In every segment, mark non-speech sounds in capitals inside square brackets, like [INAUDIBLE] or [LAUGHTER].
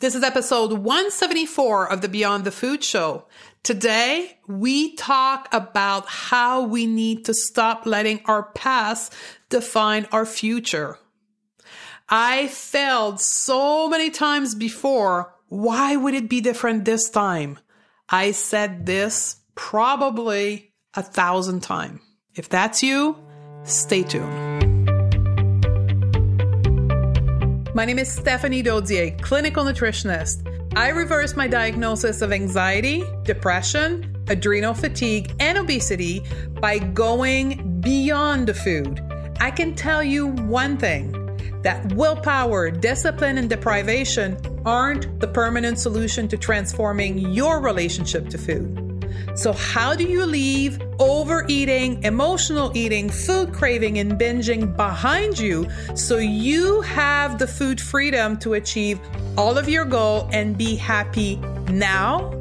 This is episode 174 of the Beyond the Food Show. Today, we talk about how we need to stop letting our past define our future. I failed so many times before. Why would it be different this time? I said this probably a thousand times. If that's you, stay tuned. My name is Stephanie Dodier, clinical nutritionist. I reversed my diagnosis of anxiety, depression, adrenal fatigue, and obesity by going beyond the food. I can tell you one thing that willpower, discipline, and deprivation aren't the permanent solution to transforming your relationship to food. So, how do you leave overeating, emotional eating, food craving, and binging behind you so you have the food freedom to achieve all of your goal and be happy now?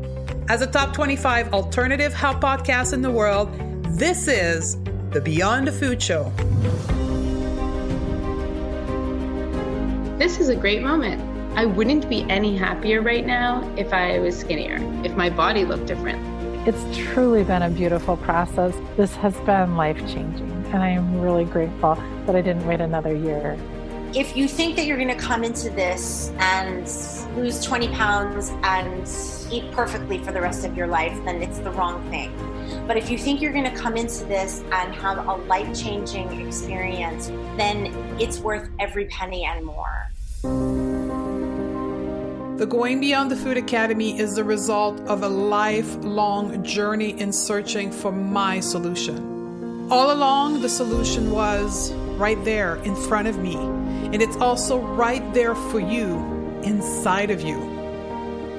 As a top 25 alternative health podcast in the world, this is the Beyond the Food Show. This is a great moment. I wouldn't be any happier right now if I was skinnier, if my body looked different. It's truly been a beautiful process. This has been life changing, and I am really grateful that I didn't wait another year. If you think that you're going to come into this and lose 20 pounds and eat perfectly for the rest of your life, then it's the wrong thing. But if you think you're going to come into this and have a life changing experience, then it's worth every penny and more. The Going Beyond the Food Academy is the result of a lifelong journey in searching for my solution. All along, the solution was right there in front of me, and it's also right there for you, inside of you.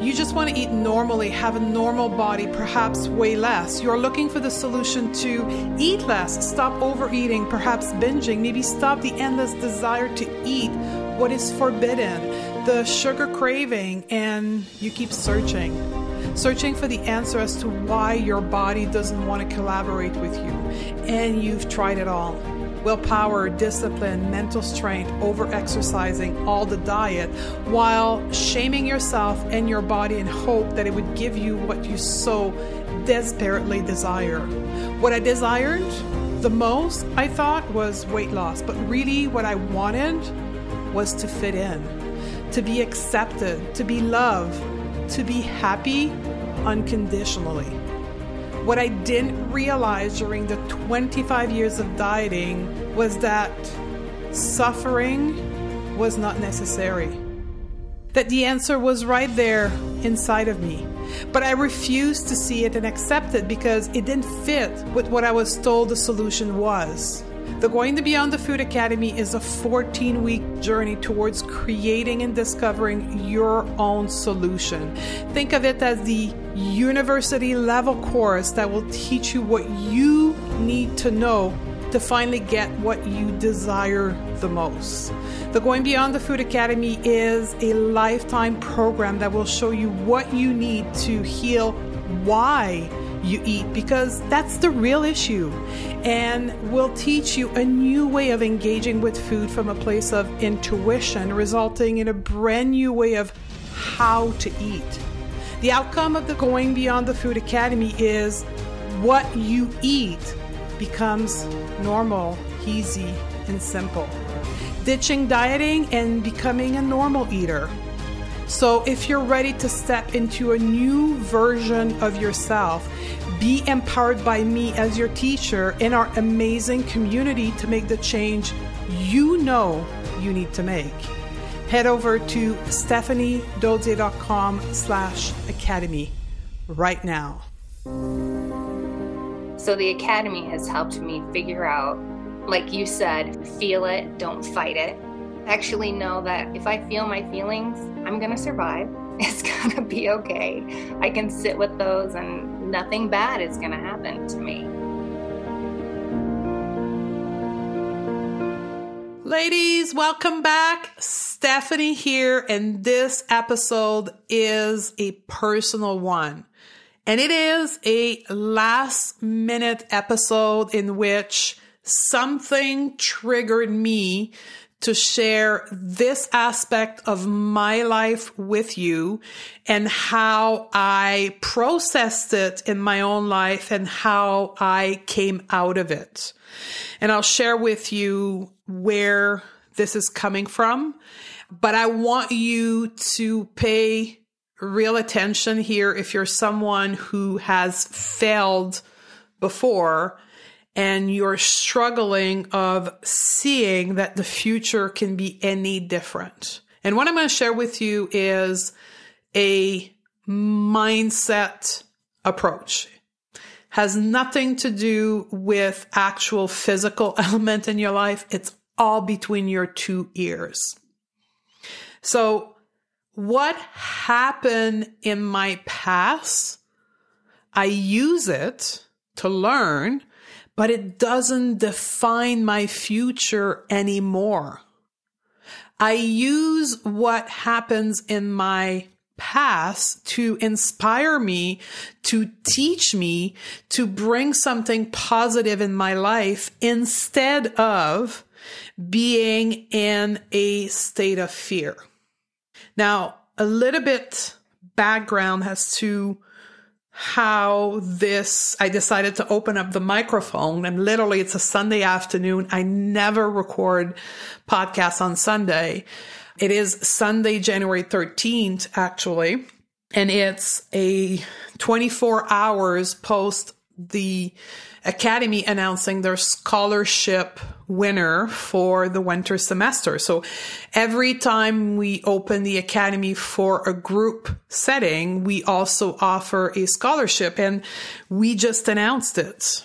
You just want to eat normally, have a normal body, perhaps weigh less. You're looking for the solution to eat less, stop overeating, perhaps binging, maybe stop the endless desire to eat what is forbidden the sugar craving and you keep searching, searching for the answer as to why your body doesn't want to collaborate with you. And you've tried it all willpower, discipline, mental strength, over exercising, all the diet, while shaming yourself and your body in hope that it would give you what you so desperately desire. What I desired the most, I thought, was weight loss, but really what I wanted was to fit in to be accepted, to be loved, to be happy unconditionally. What I didn't realize during the 25 years of dieting was that suffering was not necessary. That the answer was right there inside of me. But I refused to see it and accept it because it didn't fit with what I was told the solution was. The Going Beyond the Food Academy is a 14 week journey towards creating and discovering your own solution. Think of it as the university level course that will teach you what you need to know to finally get what you desire the most. The Going Beyond the Food Academy is a lifetime program that will show you what you need to heal why you eat because that's the real issue. And we'll teach you a new way of engaging with food from a place of intuition, resulting in a brand new way of how to eat. The outcome of the Going Beyond the Food Academy is what you eat becomes normal, easy, and simple. Ditching dieting and becoming a normal eater so, if you're ready to step into a new version of yourself, be empowered by me as your teacher in our amazing community to make the change you know you need to make. Head over to stephaniedodier.com slash academy right now. So the academy has helped me figure out, like you said, feel it, don't fight it actually know that if I feel my feelings, I'm going to survive. [LAUGHS] It's going to be okay. I can sit with those and nothing bad is going to happen to me. Ladies, welcome back. Stephanie here, and this episode is a personal one. And it is a last minute episode in which something triggered me to share this aspect of my life with you and how I processed it in my own life and how I came out of it. And I'll share with you where this is coming from. But I want you to pay real attention here if you're someone who has failed before and you're struggling of seeing that the future can be any different. And what I'm going to share with you is a mindset approach. Has nothing to do with actual physical [LAUGHS] element in your life. It's all between your two ears. So what happened in my past, I use it to learn but it doesn't define my future anymore. I use what happens in my past to inspire me, to teach me, to bring something positive in my life instead of being in a state of fear. Now, a little bit background as to how this, I decided to open up the microphone and literally it's a Sunday afternoon. I never record podcasts on Sunday. It is Sunday, January 13th, actually. And it's a 24 hours post the Academy announcing their scholarship winner for the winter semester. So every time we open the Academy for a group setting, we also offer a scholarship and we just announced it.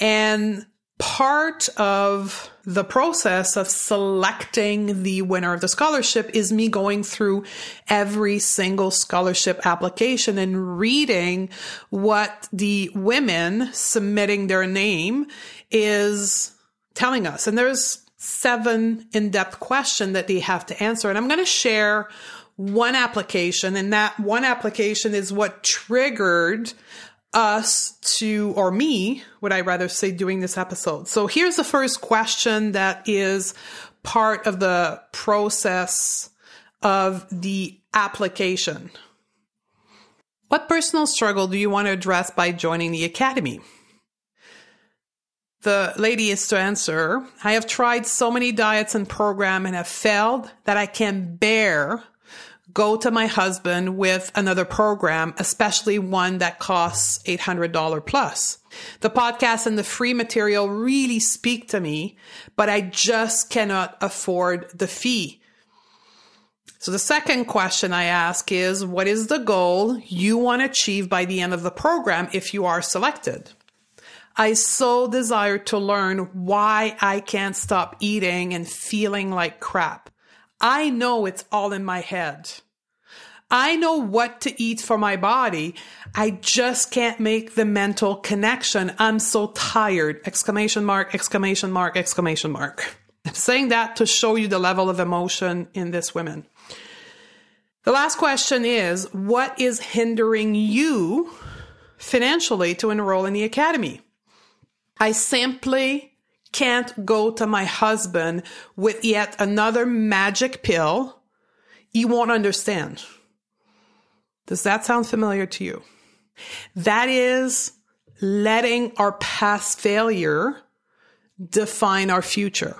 And part of the process of selecting the winner of the scholarship is me going through every single scholarship application and reading what the women submitting their name is telling us. And there's seven in-depth question that they have to answer. And I'm going to share one application and that one application is what triggered us to, or me, would I rather say, doing this episode. So here's the first question that is part of the process of the application. What personal struggle do you want to address by joining the Academy? The lady is to answer, I have tried so many diets and program and have failed that I can bear go to my husband with another program, especially one that costs $800 plus. The podcast and the free material really speak to me, but I just cannot afford the fee. So the second question I ask is, what is the goal you want to achieve by the end of the program if you are selected? I so desire to learn why I can't stop eating and feeling like crap. I know it's all in my head. I know what to eat for my body. I just can't make the mental connection. I'm so tired. Exclamation mark, exclamation mark, exclamation mark. I'm saying that to show you the level of emotion in this woman. The last question is what is hindering you financially to enroll in the academy? I simply can't go to my husband with yet another magic pill. He won't understand. Does that sound familiar to you? That is letting our past failure define our future.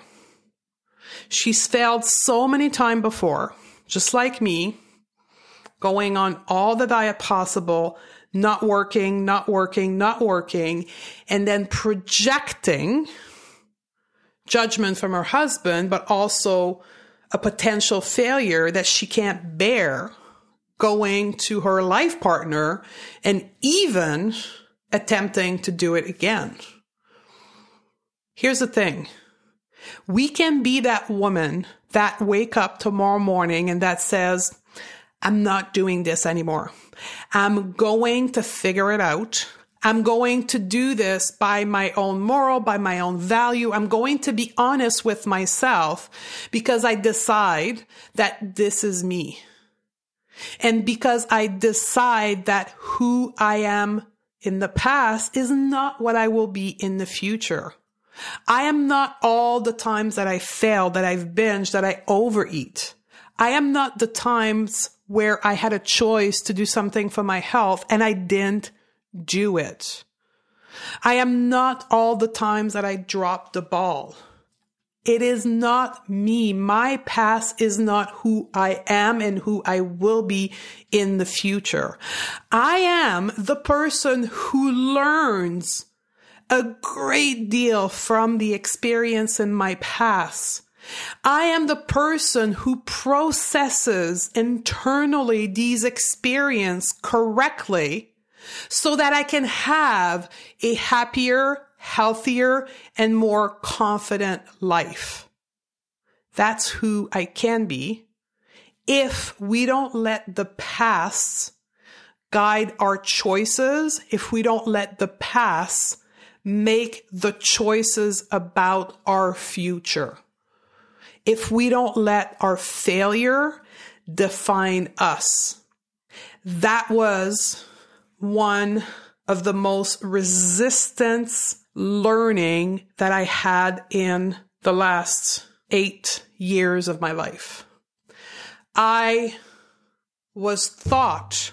She's failed so many times before, just like me, going on all the diet possible, not working, not working, not working, and then projecting judgment from her husband, but also a potential failure that she can't bear going to her life partner and even attempting to do it again. Here's the thing. We can be that woman that wake up tomorrow morning and that says, I'm not doing this anymore. I'm going to figure it out. I'm going to do this by my own moral, by my own value. I'm going to be honest with myself because I decide that this is me. And because I decide that who I am in the past is not what I will be in the future. I am not all the times that I fail, that I've binged, that I overeat. I am not the times where I had a choice to do something for my health and I didn't do it. I am not all the times that I dropped the ball. It is not me. My past is not who I am and who I will be in the future. I am the person who learns a great deal from the experience in my past. I am the person who processes internally these experiences correctly so that I can have a happier, healthier, and more confident life. That's who I can be if we don't let the past guide our choices, if we don't let the past make the choices about our future. If we don't let our failure define us. That was one of the most resistance learning that I had in the last eight years of my life. I was thought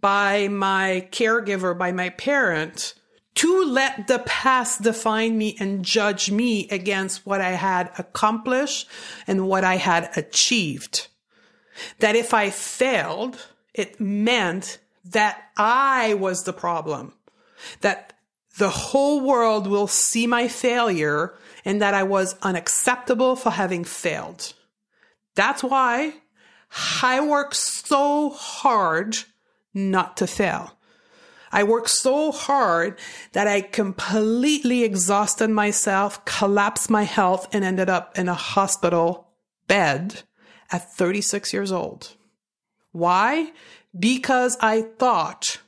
by my caregiver, by my parent, to let the past define me and judge me against what I had accomplished and what I had achieved. That if I failed, it meant that I was the problem. That the whole world will see my failure and that I was unacceptable for having failed. That's why I work so hard not to fail. I worked so hard that I completely exhausted myself, collapsed my health, and ended up in a hospital bed at 36 years old. Why? Because I thought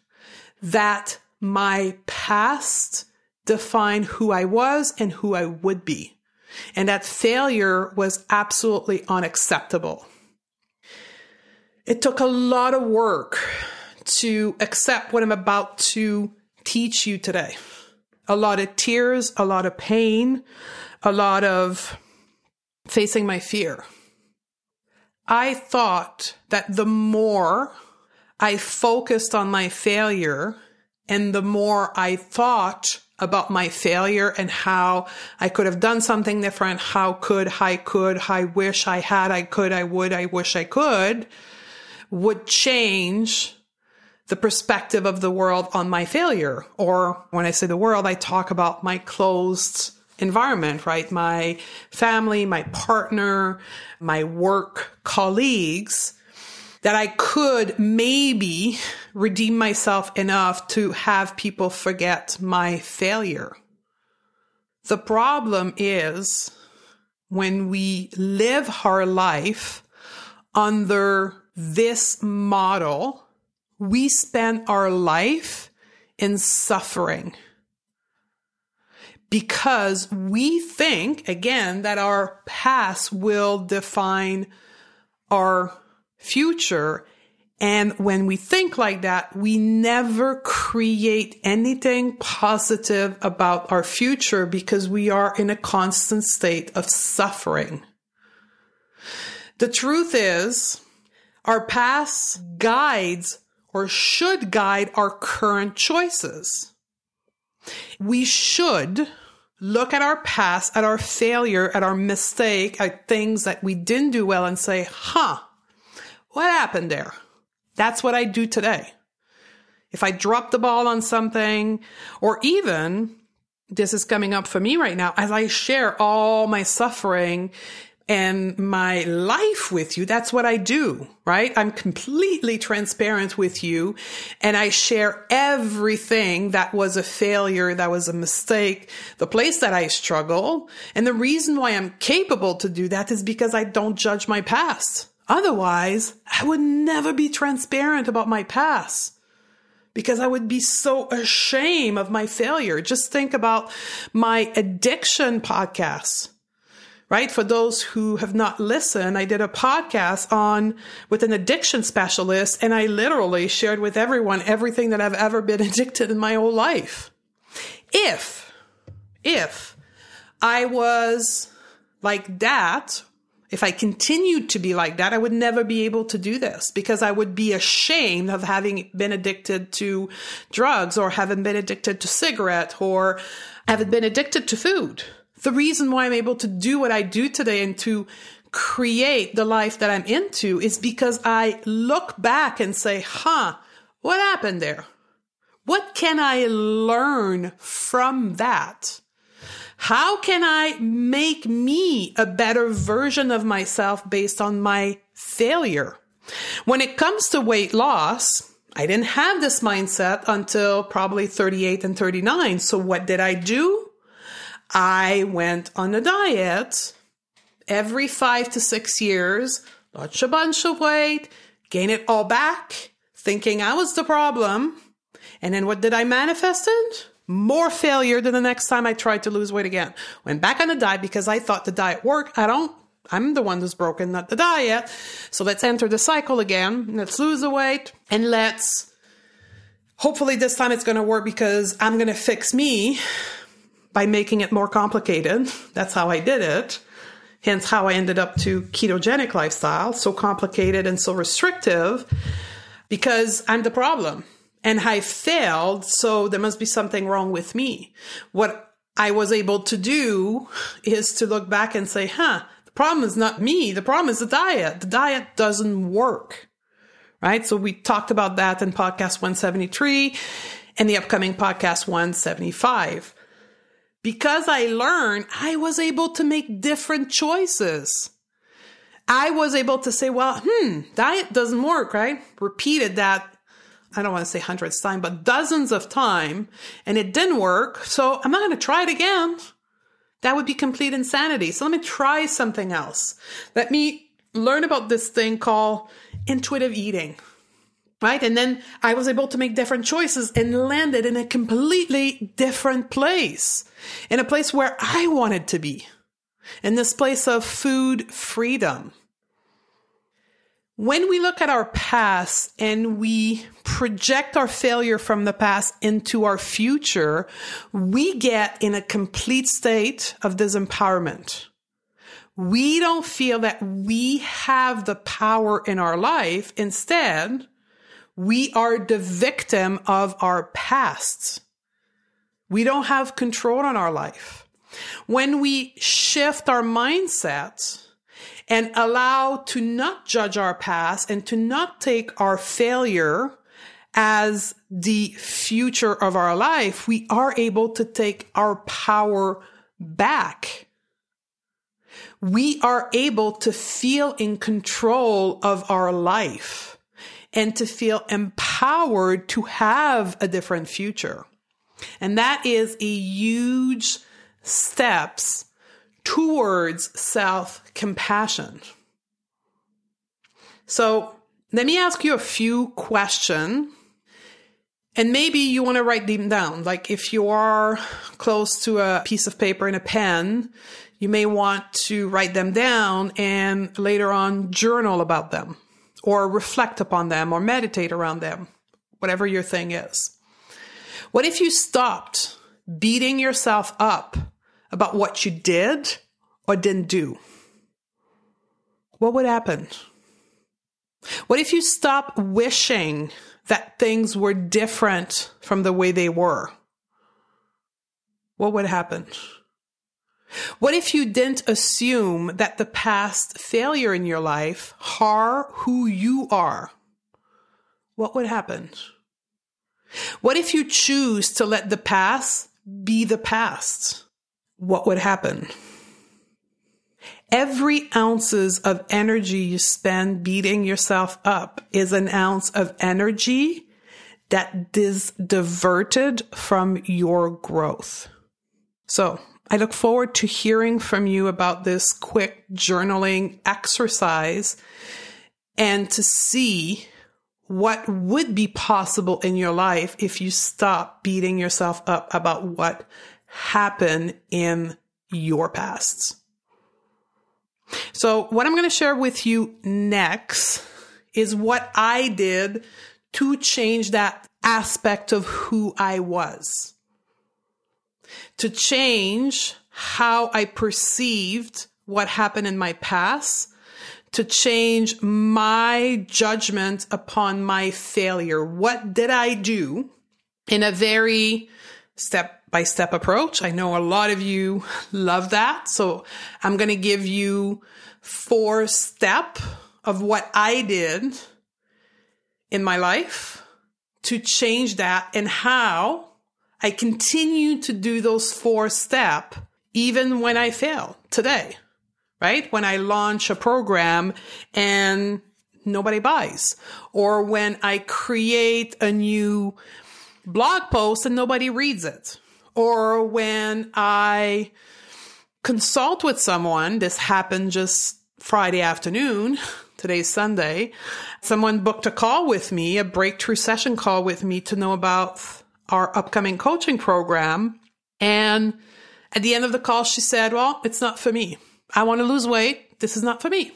that my past defined who I was and who I would be. And that failure was absolutely unacceptable. It took a lot of work to accept what I'm about to teach you today. A lot of tears, a lot of pain, a lot of facing my fear. I thought that the more I focused on my failure and the more I thought about my failure and how I could have done something different, how could I could, I wish I had, I could, I would, I wish I could, would change the perspective of the world on my failure. Or when I say the world, I talk about my closed environment, right? My family, my partner, my work colleagues that I could maybe redeem myself enough to have people forget my failure. The problem is when we live our life under this model, we spend our life in suffering because we think, again, that our past will define our future. And when we think like that, we never create anything positive about our future because we are in a constant state of suffering. The truth is, our past guides or should guide our current choices. We should look at our past, at our failure, at our mistake, at things that we didn't do well and say, huh, what happened there? That's what I do today. If I drop the ball on something, or even this is coming up for me right now, as I share all my suffering and my life with you, that's what I do, right? I'm completely transparent with you and I share everything that was a failure, that was a mistake, the place that I struggle. And the reason why I'm capable to do that is because I don't judge my past. Otherwise, I would never be transparent about my past because I would be so ashamed of my failure. Just think about my addiction podcast, right? For those who have not listened, I did a podcast on with an addiction specialist and I literally shared with everyone everything that I've ever been [LAUGHS] addicted in my whole life. If, if I was like that, if I continued to be like that, I would never be able to do this because I would be ashamed of having been addicted to drugs or having been addicted to cigarette or having been addicted to food. The reason why I'm able to do what I do today and to create the life that I'm into is because I look back and say, huh, what happened there? What can I learn from that? How can I make me a better version of myself based on my failure? When it comes to weight loss, I didn't have this mindset until probably 38 and 39. So what did I do? I went on a diet every five to six years, lost a bunch of weight, gain it all back, thinking I was the problem. And then what did I manifest it? More failure than the next time I tried to lose weight again. Went back on the diet because I thought the diet worked. I don't. I'm the one who's broken, not the diet. So let's enter the cycle again. Let's lose the weight and let's hopefully this time it's going to work because I'm going to fix me by making it more complicated. That's how I did it. Hence how I ended up to ketogenic lifestyle, so complicated and so restrictive because I'm the problem and I failed, so there must be something wrong with me. What I was able to do is to look back and say, huh, the problem is not me. The problem is the diet. The diet doesn't work. Right. So we talked about that in podcast 173 and the upcoming podcast 175. Because I learned, I was able to make different choices. I was able to say, well, hmm, diet doesn't work, right? Repeated that I don't want to say hundreds of times, but dozens of times, and it didn't work. So I'm not going to try it again. That would be complete insanity. So let me try something else. Let me learn about this thing called intuitive eating. Right. And then I was able to make different choices and landed in a completely different place, in a place where I wanted to be, in this place of food freedom when we look at our past and we project our failure from the past into our future, we get in a complete state of disempowerment. We don't feel that we have the power in our life. Instead, we are the victim of our past. We don't have control on our life. When we shift our mindset, and allow to not judge our past and to not take our failure as the future of our life, we are able to take our power back. We are able to feel in control of our life and to feel empowered to have a different future. And that is a huge steps towards self compassion. So let me ask you a few questions. And maybe you want to write them down. Like if you are close to a piece of paper and a pen, you may want to write them down and later on journal about them or reflect upon them or meditate around them, whatever your thing is. What if you stopped beating yourself up about what you did or didn't do, what would happen? What if you stop wishing that things were different from the way they were? What would happen? What if you didn't assume that the past failure in your life are who you are? What would happen? What if you choose to let the past be the past? What would happen? Every ounces of energy you spend beating yourself up is an ounce of energy that is diverted from your growth. So I look forward to hearing from you about this quick journaling exercise and to see what would be possible in your life if you stop beating yourself up about what happen in your past. So, what I'm going to share with you next is what I did to change that aspect of who I was. To change how I perceived what happened in my past to change my judgment upon my failure. What did I do in a very step by step approach? I know a lot of you love that. So I'm going to give you four step of what I did in my life to change that and how I continue to do those four step even when I fail today right? When I launch a program and nobody buys, or when I create a new blog post and nobody reads it, or when I consult with someone. This happened just Friday afternoon. [LAUGHS] Today's Sunday. Someone booked a call with me, a breakthrough session call with me to know about our upcoming coaching program. And at the end of the call, she said, well, it's not for me. I want to lose weight. This is not for me.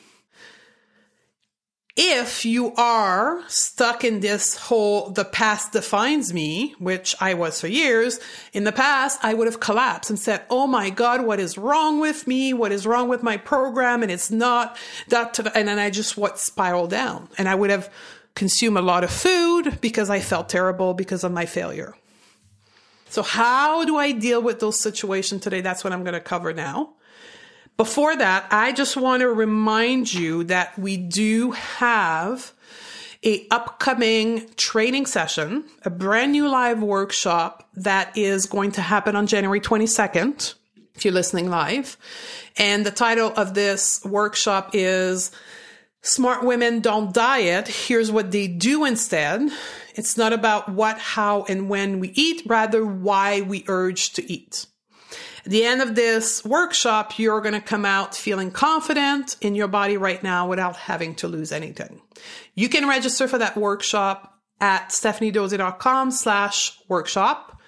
If you are stuck in this whole, the past defines me, which I was for years, in the past, I would have collapsed and said, Oh my God, what is wrong with me? What is wrong with my program? And it's not that, and then I just what spiral down and I would have consumed a lot of food because I felt terrible because of my failure. So how do I deal with those situations today? That's what I'm going to cover now. Before that, I just want to remind you that we do have a upcoming training session, a brand new live workshop that is going to happen on January 22nd, if you're listening live. And the title of this workshop is Smart Women Don't Diet. Here's what they do instead. It's not about what, how, and when we eat, rather why we urge to eat. The end of this workshop, you're going to come out feeling confident in your body right now without having to lose anything. You can register for that workshop at stephaniedodier.com slash workshop.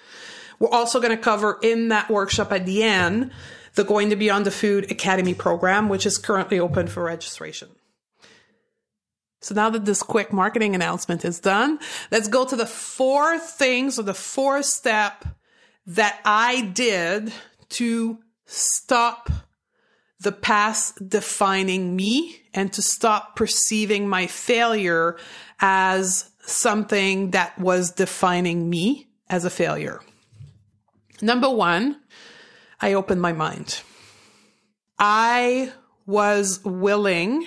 We're also going to cover in that workshop at the end the Going to Beyond the Food Academy program, which is currently open for registration. So now that this quick marketing announcement is done, let's go to the four things or the four step that I did to stop the past defining me and to stop perceiving my failure as something that was defining me as a failure. Number one, I opened my mind. I was willing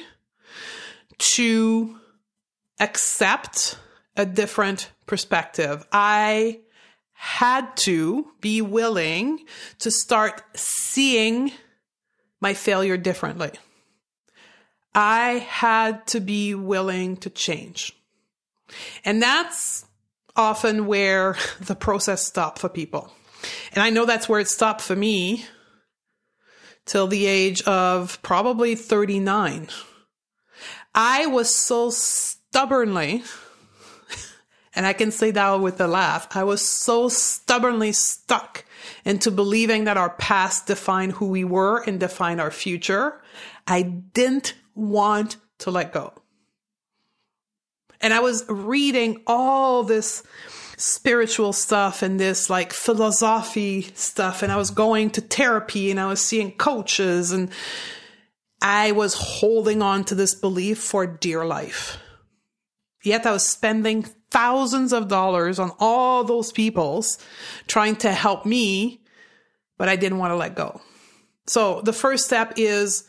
to accept a different perspective. I had to be willing to start seeing my failure differently. I had to be willing to change. And that's often where [LAUGHS] the process stopped for people. And I know that's where it stopped for me till the age of probably 39. I was so stubbornly and I can say that with a laugh. I was so stubbornly stuck into believing that our past defined who we were and defined our future. I didn't want to let go. And I was reading all this spiritual stuff and this like philosophy stuff. And I was going to therapy and I was seeing coaches and I was holding on to this belief for dear life. Yet I was spending thousands of dollars on all those peoples trying to help me, but I didn't want to let go. So the first step is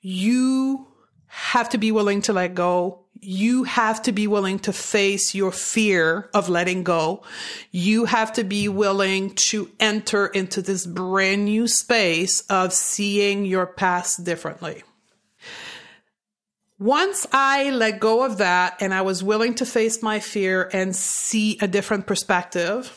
you have to be willing to let go. You have to be willing to face your fear of letting go. You have to be willing to enter into this brand new space of seeing your past differently. Once I let go of that and I was willing to face my fear and see a different perspective,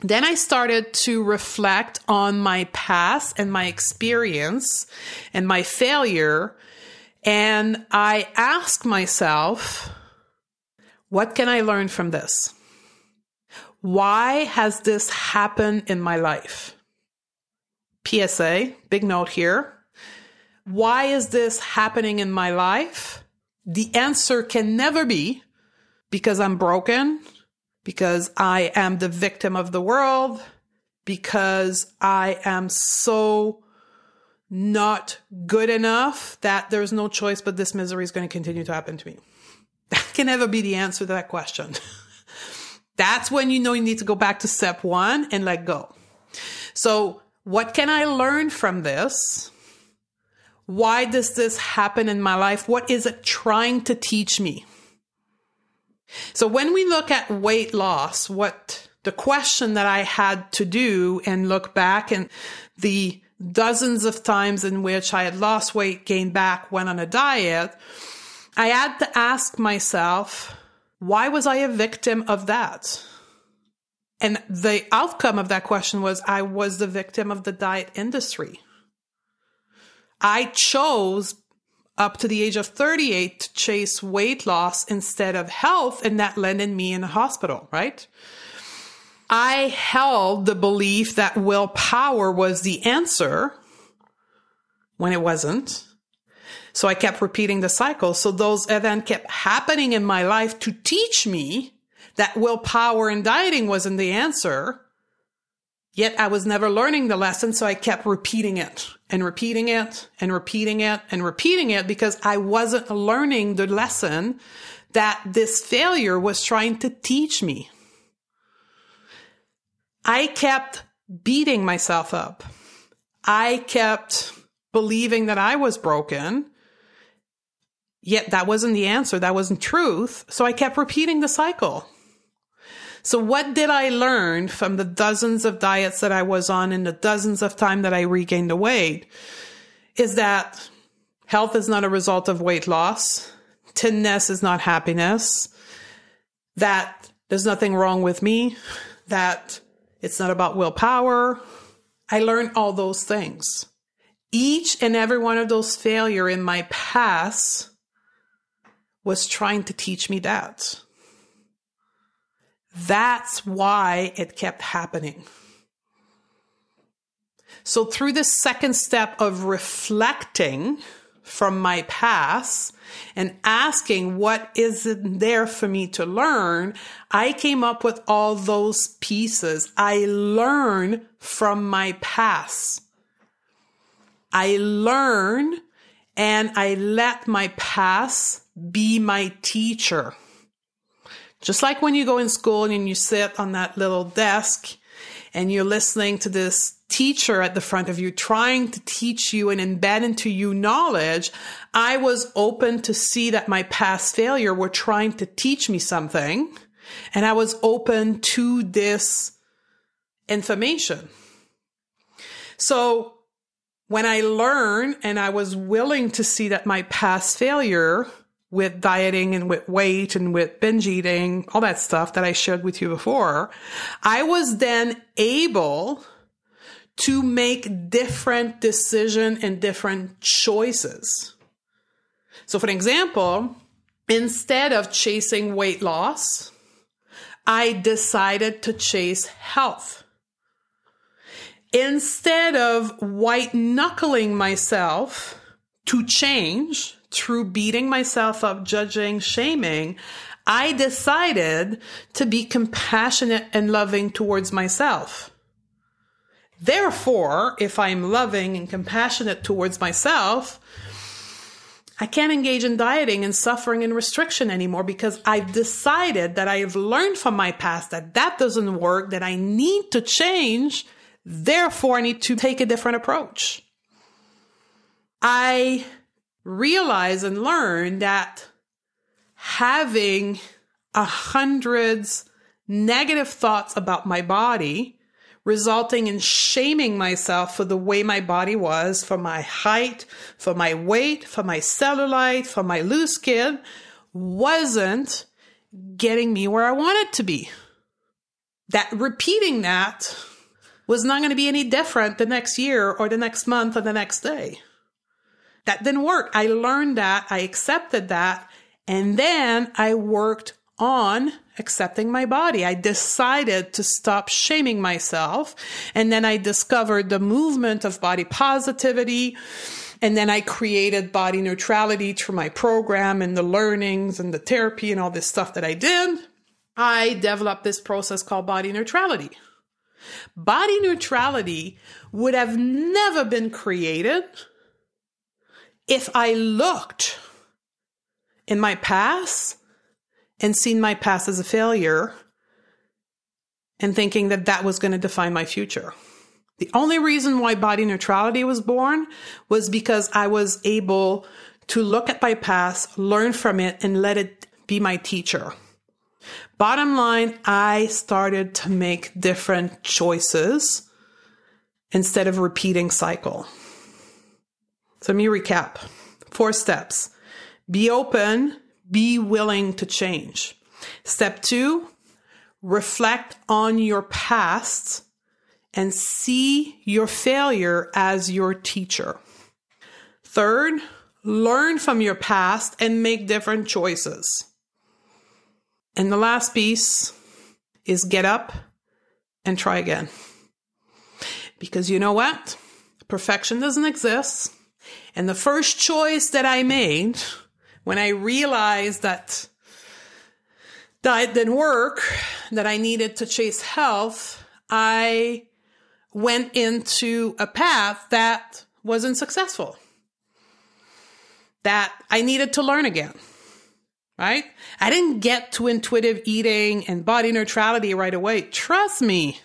then I started to reflect on my past and my experience and my failure. And I asked myself, what can I learn from this? Why has this happened in my life? PSA, big note here. Why is this happening in my life? The answer can never be because I'm broken, because I am the victim of the world, because I am so not good enough that there's no choice but this misery is going to continue to happen to me. [LAUGHS] That can never be the answer to that question. [LAUGHS] That's when you know you need to go back to step one and let go. So, what can I learn from this? Why does this happen in my life? What is it trying to teach me? So, when we look at weight loss, what the question that I had to do and look back and the dozens of times in which I had lost weight, gained back, went on a diet, I had to ask myself, why was I a victim of that? And the outcome of that question was I was the victim of the diet industry. I chose up to the age of 38 to chase weight loss instead of health, and that landed me in a hospital, right? I held the belief that willpower was the answer when it wasn't. So I kept repeating the cycle. So those events kept happening in my life to teach me that willpower and dieting wasn't the answer. Yet I was never learning the lesson. So I kept repeating it and repeating it and repeating it and repeating it because I wasn't learning the lesson that this failure was trying to teach me. I kept beating myself up. I kept believing that I was broken. Yet that wasn't the answer. That wasn't truth. So I kept repeating the cycle. So what did I learn from the dozens of diets that I was on and the dozens of time that I regained the weight is that health is not a result of weight loss. Thinness is not happiness. That there's nothing wrong with me. That it's not about willpower. I learned all those things. Each and every one of those failure in my past was trying to teach me that. That's why it kept happening. So through the second step of reflecting from my past, and asking what is there for me to learn, I came up with all those pieces. I learn from my past. I learn and I let my past be my teacher. Just like when you go in school and you sit on that little desk and you're listening to this teacher at the front of you trying to teach you and embed into you knowledge, I was open to see that my past failure were trying to teach me something. And I was open to this information. So when I learned and I was willing to see that my past failure with dieting and with weight and with binge eating, all that stuff that I shared with you before, I was then able to make different decision and different choices. So for example, instead of chasing weight loss, I decided to chase health. Instead of white knuckling myself to change through beating myself up, judging, shaming, I decided to be compassionate and loving towards myself. Therefore, if I'm loving and compassionate towards myself, I can't engage in dieting and suffering and restriction anymore because I've decided that I have learned from my past that that doesn't work, that I need to change. Therefore, I need to take a different approach. I realize and learn that having a hundreds negative thoughts about my body resulting in shaming myself for the way my body was, for my height, for my weight, for my cellulite, for my loose skin, wasn't getting me where I wanted to be. That repeating that was not going to be any different the next year or the next month or the next day. That didn't work. I learned that. I accepted that. And then I worked on accepting my body. I decided to stop shaming myself. And then I discovered the movement of body positivity. And then I created body neutrality through my program and the learnings and the therapy and all this stuff that I did. I developed this process called body neutrality. Body neutrality would have never been created if I looked in my past and seen my past as a failure and thinking that that was going to define my future. The only reason why body neutrality was born was because I was able to look at my past, learn from it, and let it be my teacher. Bottom line, I started to make different choices instead of repeating cycle. So let me recap. Four steps. Be open, be willing to change. Step two, reflect on your past and see your failure as your teacher. Third, learn from your past and make different choices. And the last piece is get up and try again. Because you know what? Perfection doesn't exist. And the first choice that I made when I realized that diet didn't work, that I needed to chase health, I went into a path that wasn't successful, that I needed to learn again. Right? I didn't get to intuitive eating and body neutrality right away. Trust me.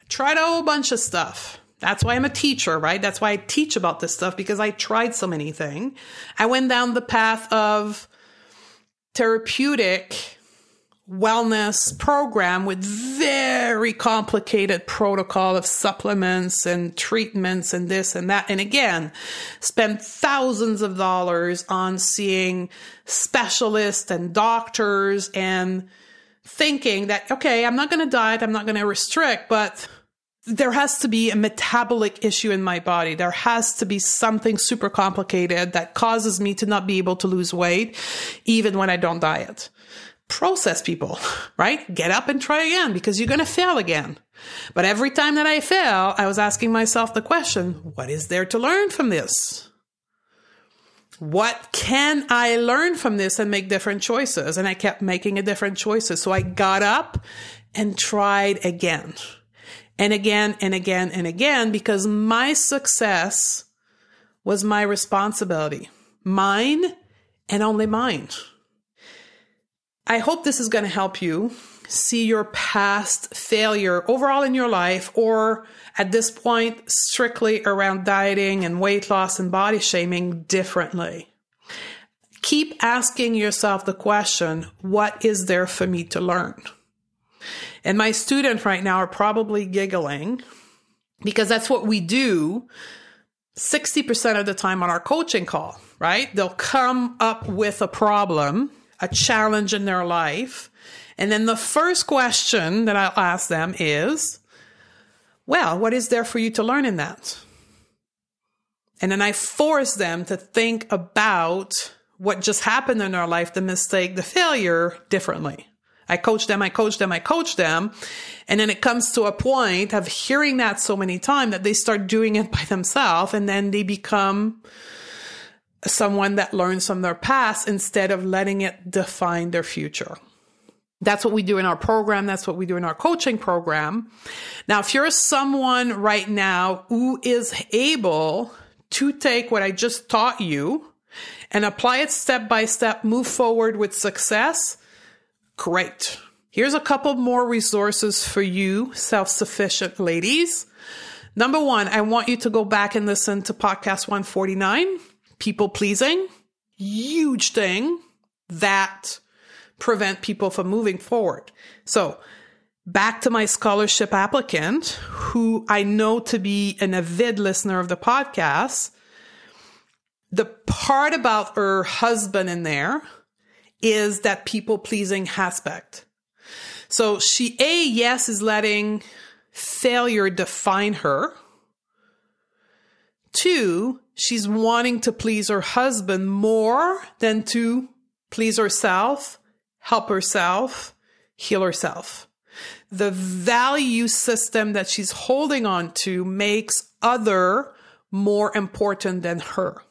I tried a whole bunch of stuff. That's why I'm a teacher, right? That's why I teach about this stuff because I tried so many things. I went down the path of therapeutic wellness program with very complicated protocol of supplements and treatments and this and that. And again, spend thousands of dollars on seeing specialists and doctors and thinking that, okay, I'm not going to diet. I'm not going to restrict, but there has to be a metabolic issue in my body. There has to be something super complicated that causes me to not be able to lose weight, even when I don't diet process people, [LAUGHS] right? Get up and try again because you're going to fail again. But every time that I fail, I was asking myself the question, what is there to learn from this? What can I learn from this and make different choices? And I kept making a different choices. So I got up and tried again and again and again and again because my success was my responsibility, mine and only mine. I hope this is going to help you see your past failure overall in your life or at this point strictly around dieting and weight loss and body shaming differently. Keep asking yourself the question, what is there for me to learn? And my students right now are probably giggling because that's what we do 60% of the time on our coaching call, right? They'll come up with a problem a challenge in their life. And then the first question that I'll ask them is, well, what is there for you to learn in that? And then I force them to think about what just happened in their life, the mistake, the failure differently. I coach them, I coach them, I coach them. And then it comes to a point of hearing that so many times that they start doing it by themselves and then they become someone that learns from their past instead of letting it define their future. That's what we do in our program. That's what we do in our coaching program. Now, if you're someone right now who is able to take what I just taught you and apply it step by step, move forward with success, great. Here's a couple more resources for you, self sufficient ladies. Number one, I want you to go back and listen to podcast 149 people pleasing, huge thing that prevent people from moving forward. So back to my scholarship applicant, who I know to be an avid listener of the podcast. The part about her husband in there is that people pleasing aspect. So she, A, yes, is letting failure define her. Two, she's wanting to please her husband more than to please herself, help herself, heal herself. The value system that she's holding on to makes other more important than her.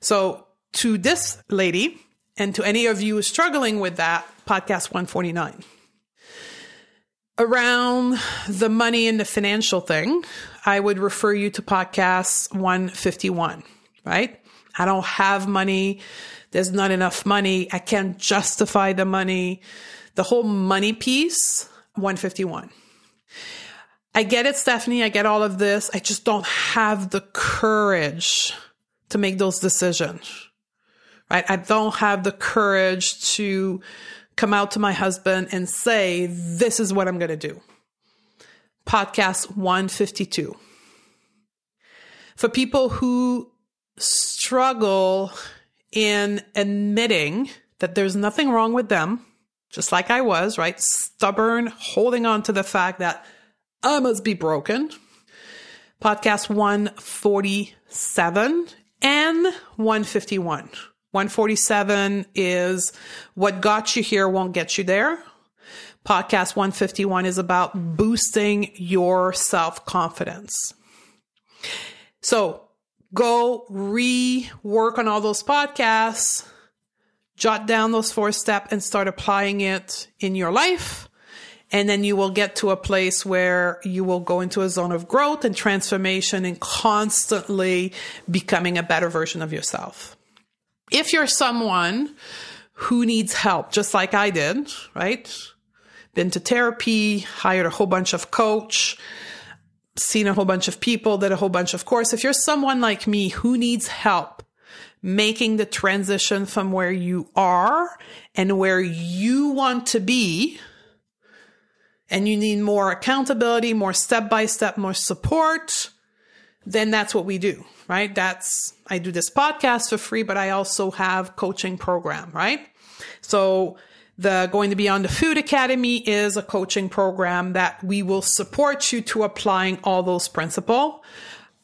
So to this lady and to any of you struggling with that, podcast 149. around the money and the financial thing, I would refer you to podcast 151, right? I don't have money. There's not enough money. I can't justify the money. The whole money piece, 151. I get it, Stephanie. I get all of this. I just don't have the courage to make those decisions, right? I don't have the courage to come out to my husband and say, this is what I'm going to do. Podcast 152. For people who struggle in admitting that there's nothing wrong with them, just like I was, right? Stubborn, holding on to the fact that I must be broken. Podcast 147 and 151. 147 is what got you here won't get you there. Podcast 151 is about boosting your self confidence. So go rework on all those podcasts, jot down those four steps and start applying it in your life. And then you will get to a place where you will go into a zone of growth and transformation and constantly becoming a better version of yourself if you're someone who needs help, just like I did, right? Been to therapy, hired a whole bunch of coach, seen a whole bunch of people, did a whole bunch of course. If you're someone like me who needs help making the transition from where you are and where you want to be, and you need more accountability, more step by step, more support, then that's what we do, right? That's, I do this podcast for free, but I also have coaching program, right? So the going to beyond the food academy is a coaching program that we will support you to applying all those principles.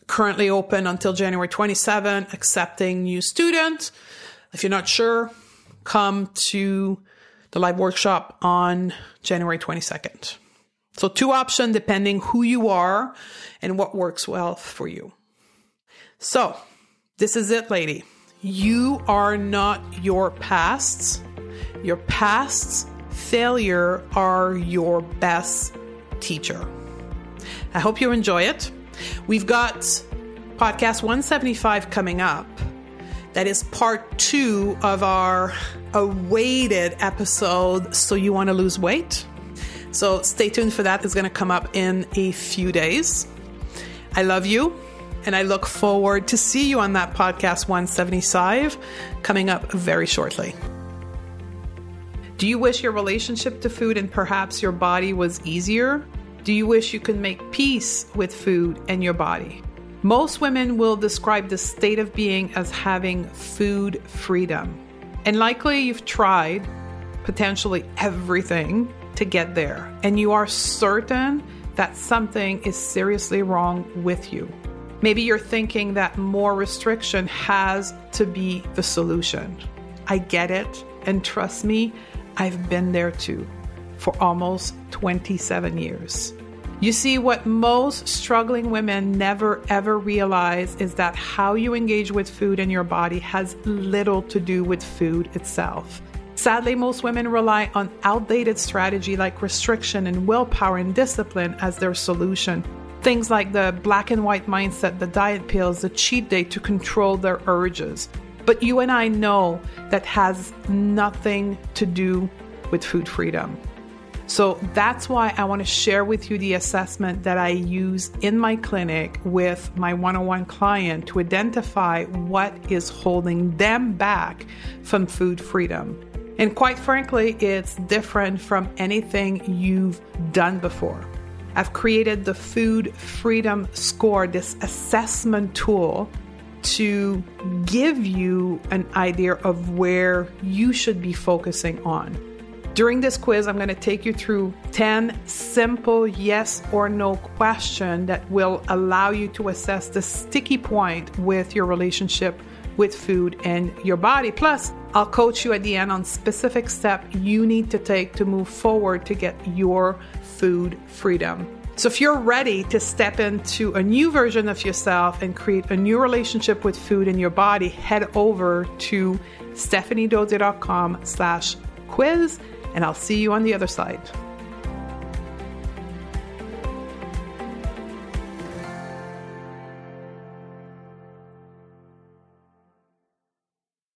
Currently open until January 27, accepting new students. If you're not sure, come to the live workshop on January 22nd. So two options depending who you are and what works well for you. So this is it, lady. You are not your past. Your past's failure are your best teacher. I hope you enjoy it. We've got podcast 175 coming up. That is part two of our awaited episode. So you want to lose weight? So stay tuned for that. It's going to come up in a few days. I love you. And I look forward to see you on that podcast 175 coming up very shortly. Do you wish your relationship to food and perhaps your body was easier? Do you wish you could make peace with food and your body? Most women will describe the state of being as having food freedom. And likely you've tried potentially everything to get there, and you are certain that something is seriously wrong with you. Maybe you're thinking that more restriction has to be the solution. I get it, and trust me, I've been there too for almost 27 years. You see, what most struggling women never ever realize is that how you engage with food in your body has little to do with food itself. Sadly, most women rely on outdated strategy like restriction and willpower and discipline as their solution. Things like the black and white mindset, the diet pills, the cheat day to control their urges. But you and I know that has nothing to do with food freedom. So that's why I want to share with you the assessment that I use in my clinic with my one on one client to identify what is holding them back from food freedom. And quite frankly, it's different from anything you've done before. I've created the Food Freedom Score, this assessment tool to give you an idea of where you should be focusing on. During this quiz, I'm going to take you through 10 simple yes or no questions that will allow you to assess the sticky point with your relationship with food and your body. Plus, I'll coach you at the end on specific step you need to take to move forward to get your food freedom. So if you're ready to step into a new version of yourself and create a new relationship with food and your body, head over to stephaniedodier.com slash quiz and I'll see you on the other side.